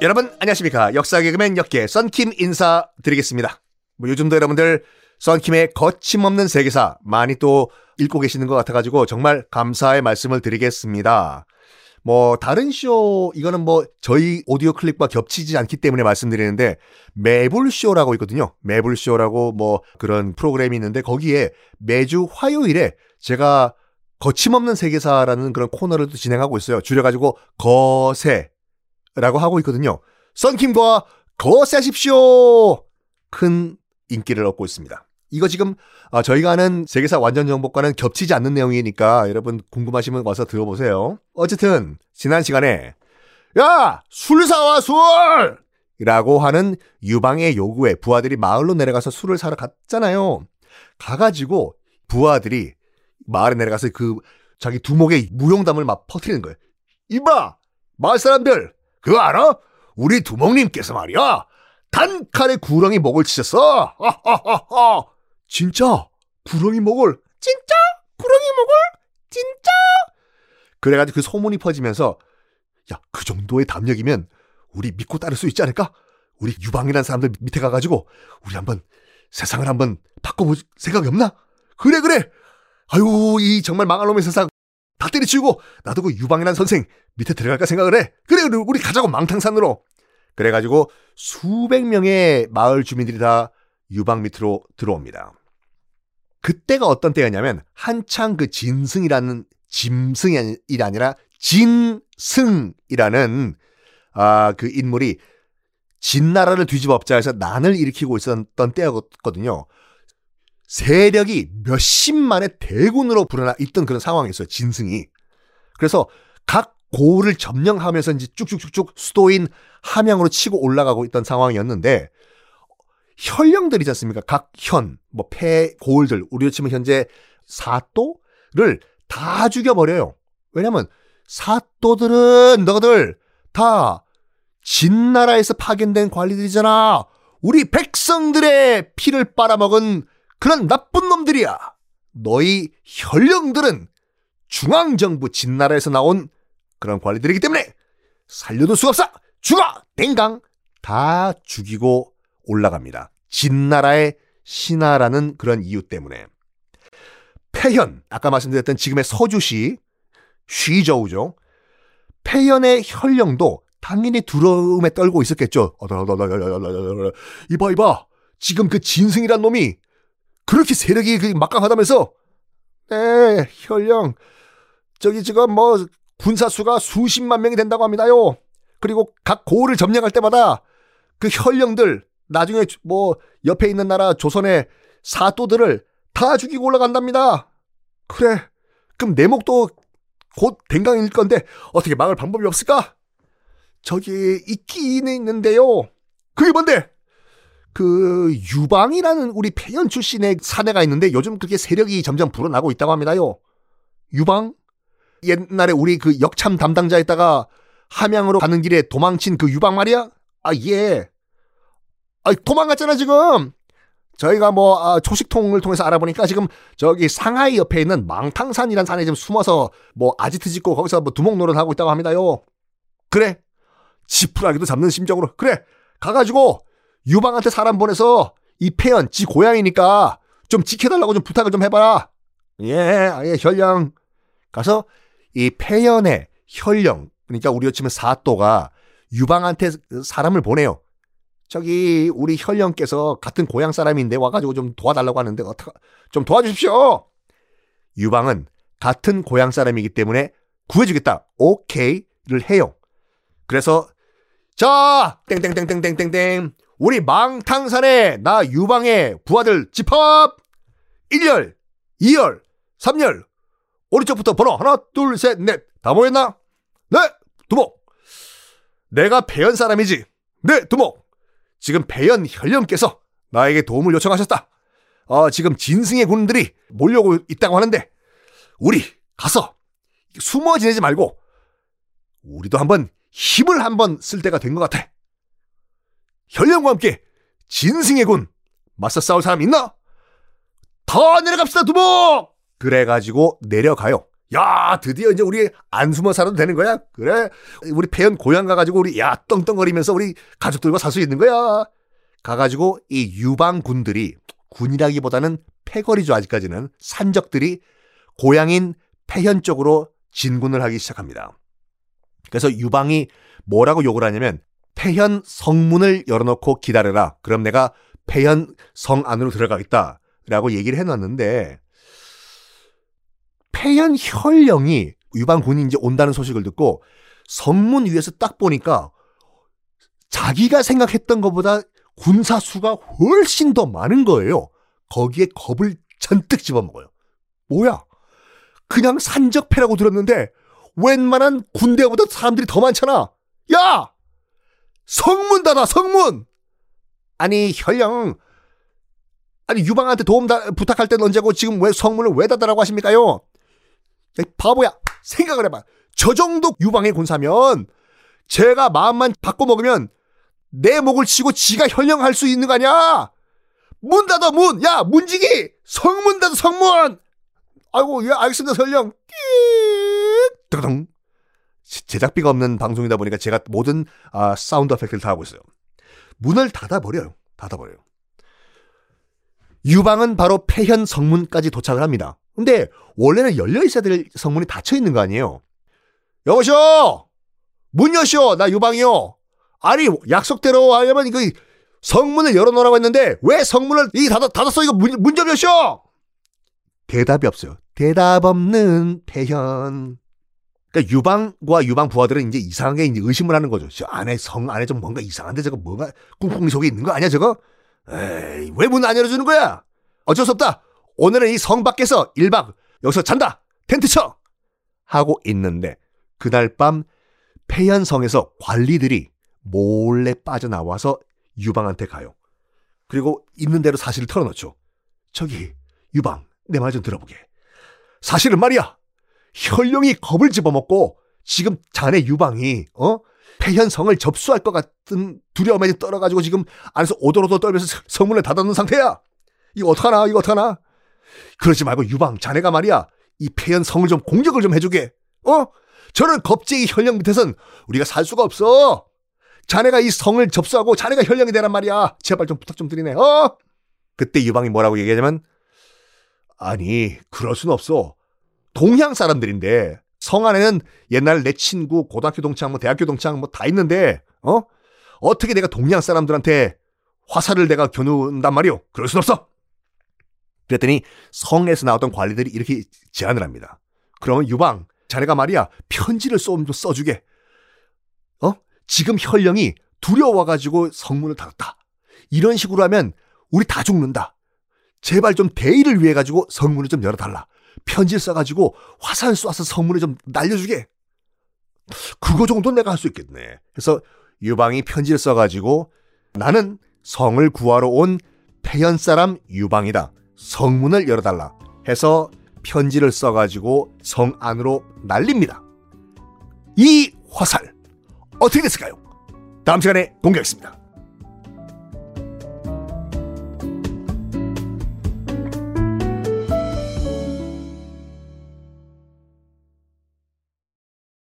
여러분 안녕하십니까 역사 개그맨 역계 썬킴 인사드리겠습니다. 뭐 요즘도 여러분들 썬킴의 거침없는 세계사 많이 또 읽고 계시는 것 같아가지고 정말 감사의 말씀을 드리겠습니다. 뭐 다른 쇼 이거는 뭐 저희 오디오 클립과 겹치지 않기 때문에 말씀드리는데 매불 쇼라고 있거든요. 매불 쇼라고 뭐 그런 프로그램이 있는데 거기에 매주 화요일에 제가 거침없는 세계사라는 그런 코너를 또 진행하고 있어요. 줄여가지고 거세 라고 하고 있거든요. 썬킴과 거세하십시오. 큰 인기를 얻고 있습니다. 이거 지금 아, 저희가 하는 세계사 완전 정복과는 겹치지 않는 내용이니까 여러분 궁금하시면 와서 들어보세요. 어쨌든 지난 시간에 야 술 사와 술! 이라고 하는 유방의 요구에 부하들이 마을로 내려가서 술을 사러 갔잖아요. 가가지고 부하들이 마을에 내려가서 그 자기 두목에 무용담을 막 퍼뜨리는 거예요. 이봐 마을 사람들 그거 알아? 우리 두목님께서 말이야 단칼에 구렁이 목을 치셨어. 하하하하. 진짜 구렁이 목을 진짜 구렁이 목을 진짜 그래가지고 그 소문이 퍼지면서 야 그 정도의 담력이면 우리 믿고 따를 수 있지 않을까? 우리 유방이라는 사람들 밑에 가가지고 우리 한번 세상을 한번 바꿔볼 생각이 없나? 그래 그래 아유 이 정말 망할 놈의 세상 다 때려치우고 나도 그 유방이라는 선생 밑에 들어갈까 생각을 해 그래 우리 가자고 망탕산으로 그래가지고 수백 명의 마을 주민들이 다 유방 밑으로 들어옵니다. 그때가 어떤 때였냐면 한창 그 진승이라는 짐승이 아니라 진승이라는 아 그 인물이 진나라를 뒤집어엎자 해서 난을 일으키고 있었던 때였거든요. 세력이 몇십만의 대군으로 불어나 있던 그런 상황이었어요. 진승이. 그래서 각 고을을 점령하면서 이제 쭉쭉쭉쭉 수도인 함양으로 치고 올라가고 있던 상황이었는데 현령들이지 않습니까? 각 현, 뭐 폐, 고을들, 우리로 치면 현재 사또를 다 죽여버려요. 왜냐면 사또들은 너희들 다 진나라에서 파견된 관리들이잖아. 우리 백성들의 피를 빨아먹은 그런 나쁜 놈들이야. 너희 현령들은 중앙정부 진나라에서 나온 그런 관리들이기 때문에 살려둘 수가 없어. 죽어! 땡강! 다 죽이고 올라갑니다. 진나라의 신하라는 그런 이유 때문에. 폐현, 아까 말씀드렸던 지금의 서주시, 쉬저우죠. 폐현의 현령도 당연히 두려움에 떨고 있었겠죠. 이봐, 이봐. 지금 그 진승이란 놈이 그렇게 세력이 그 막강하다면서? 네, 현령. 저기 지금 뭐 군사수가 수십만 명이 된다고 합니다요. 그리고 각 고을을 점령할 때마다 그 현령들 나중에 뭐 옆에 있는 나라 조선의 사또들을 다 죽이고 올라간답니다. 그래. 그럼 내 목도 곧 댕강일 건데 어떻게 막을 방법이 없을까? 저기 있기는 있는데요. 그게 뭔데? 그 유방이라는 우리 폐연 출신의 사내가 있는데 요즘 그게 세력이 점점 불어나고 있다고 합니다요. 유방? 옛날에 우리 그 역참 담당자였다가 함양으로 가는 길에 도망친 그 유방 말이야? 아, 예. 아, 도망갔잖아, 지금. 저희가 뭐, 아, 초식통을 통해서 알아보니까 지금 저기 상하이 옆에 있는 망탕산이란 산에 좀 숨어서 뭐 아지트 짓고 거기서 뭐 두목 노릇하고 있다고 합니다요. 그래. 지푸라기도 잡는 심정으로. 그래. 가가지고 유방한테 사람 보내서 이 폐연, 지 고향이니까 좀 지켜달라고 좀 부탁을 좀 해봐라. 예, 예, 혈령. 가서 이 폐연의 혈령, 그러니까 우리로 치면 사또가 유방한테 사람을 보내요. 저기 우리 혈령께서 같은 고향 사람인데 와가지고 좀 도와달라고 하는데 어떻게 좀 도와주십시오. 유방은 같은 고향 사람이기 때문에 구해주겠다. 오케이를 해요. 그래서 자 땡땡땡땡땡땡땡 우리 망탕산에 나 유방의 부하들 집합 1열 2열 3열 오른쪽부터 번호 하나 둘 셋 넷 다 모였나? 네 두목 내가 배연 사람이지 네 두목 지금 배연 혈령께서 나에게 도움을 요청하셨다. 어, 지금 진승의 군들이 몰려오고 있다고 하는데 우리 가서 숨어 지내지 말고 우리도 한번 힘을 한번 쓸 때가 된 것 같아. 혈령과 함께 진승의 군 맞서 싸울 사람 있나? 더 내려갑시다 두목! 그래가지고 내려가요. 야, 드디어 이제 우리 안 숨어 살아도 되는 거야? 그래? 우리 폐연 고향 가가지고 우리 야, 떵떵거리면서 우리 가족들과 살 수 있는 거야? 가가지고 이 유방군들이 군이라기보다는 패거리죠, 아직까지는. 산적들이 고향인 폐현 쪽으로 진군을 하기 시작합니다. 그래서 유방이 뭐라고 욕을 하냐면 폐현 성문을 열어놓고 기다려라. 그럼 내가 폐현 성 안으로 들어가겠다. 라고 얘기를 해놨는데 폐현 혈령이 유방군이 이제 온다는 소식을 듣고 성문 위에서 딱 보니까 자기가 생각했던 것보다 군사 수가 훨씬 더 많은 거예요. 거기에 겁을 잔뜩 집어먹어요. 뭐야? 그냥 산적패라고 들었는데 웬만한 군대보다 사람들이 더 많잖아. 야! 성문 닫아, 성문! 아니, 혈령. 아니, 유방한테 도움 다, 부탁할 땐 언제고 지금 왜 성문을 왜 닫으라고 하십니까요? 야, 바보야. 생각을 해봐. 저 정도 유방의 군사면 제가 마음만 바꿔 먹으면 내 목을 치고 지가 현령할 수 있는 거 아니야? 문 닫아, 문! 야, 문지기! 성문 닫아, 성문! 아이고, 예, 알겠습니다, 현령. 뜨거덩. 제작비가 없는 방송이다 보니까 제가 모든 아, sound effect를 다 하고 있어요. 문을 닫아버려요. 닫아버려요. 유방은 바로 폐현 성문까지 도착을 합니다. 근데 원래는 열려 있어야 될 성문이 닫혀 있는 거 아니에요? 여보시오! 문 여시오! 나 유방이요! 아니, 약속대로 하려면 이거 성문을 열어놓으라고 했는데 왜 성문을 이 닫아, 닫았어? 이거 문, 문좀 여시오! 대답이 없어요. 대답 없는 폐현. 그러니까 유방과 유방 부하들은 이제 이상하게 이제 의심을 하는 거죠. 저 안에 성 안에 좀 뭔가 이상한데 저거 뭔가 꿍꿍이 속에 있는 거 아니야 저거? 에이 왜 문 안 열어주는 거야? 어쩔 수 없다. 오늘은 이 성 밖에서 1박 여기서 잔다. 텐트 쳐. 하고 있는데 그날 밤 폐현성에서 관리들이 몰래 빠져나와서 유방한테 가요. 그리고 있는 대로 사실을 털어놓죠. 저기 유방 내 말 좀 들어보게. 사실은 말이야. 혈령이 겁을 집어먹고 지금 자네 유방이 어 폐현성을 접수할 것 같은 두려움에 떨어가지고 지금 안에서 오도로도 떨면서 성문을 닫아놓은 상태야. 이거 어떡하나 이거 어떡하나. 그러지 말고 유방 자네가 말이야 이 폐현성을 좀 공격을 좀 해주게. 어? 저는 겁쟁이 혈령 밑에선 우리가 살 수가 없어. 자네가 이 성을 접수하고 자네가 혈령이 되란 말이야. 제발 좀 부탁 좀 드리네. 어? 그때 유방이 뭐라고 얘기하냐면 아니 그럴 순 없어. 동양 사람들인데 성 안에는 옛날 내 친구 고등학교 동창 뭐 대학교 동창 뭐 다 있는데 어? 어떻게 내가 동양 사람들한테 화살을 내가 겨눈단 말이오? 그럴 순 없어. 그랬더니 성에서 나왔던 관리들이 이렇게 제안을 합니다. 그러면 유방 자네가 말이야 편지를 좀 써주게. 어? 지금 혈령이 두려워가지고 성문을 닫았다. 이런 식으로 하면 우리 다 죽는다. 제발 좀 대의를 위해 가지고 성문을 좀 열어달라 편지를 써가지고 화살 쏴서 성문에 좀 날려주게. 그거 정도는 내가 할 수 있겠네. 그래서 유방이 편지를 써가지고 나는 성을 구하러 온 폐연 사람 유방이다. 성문을 열어달라. 해서 편지를 써가지고 성 안으로 날립니다. 이 화살 어떻게 됐을까요? 다음 시간에 공개하겠습니다.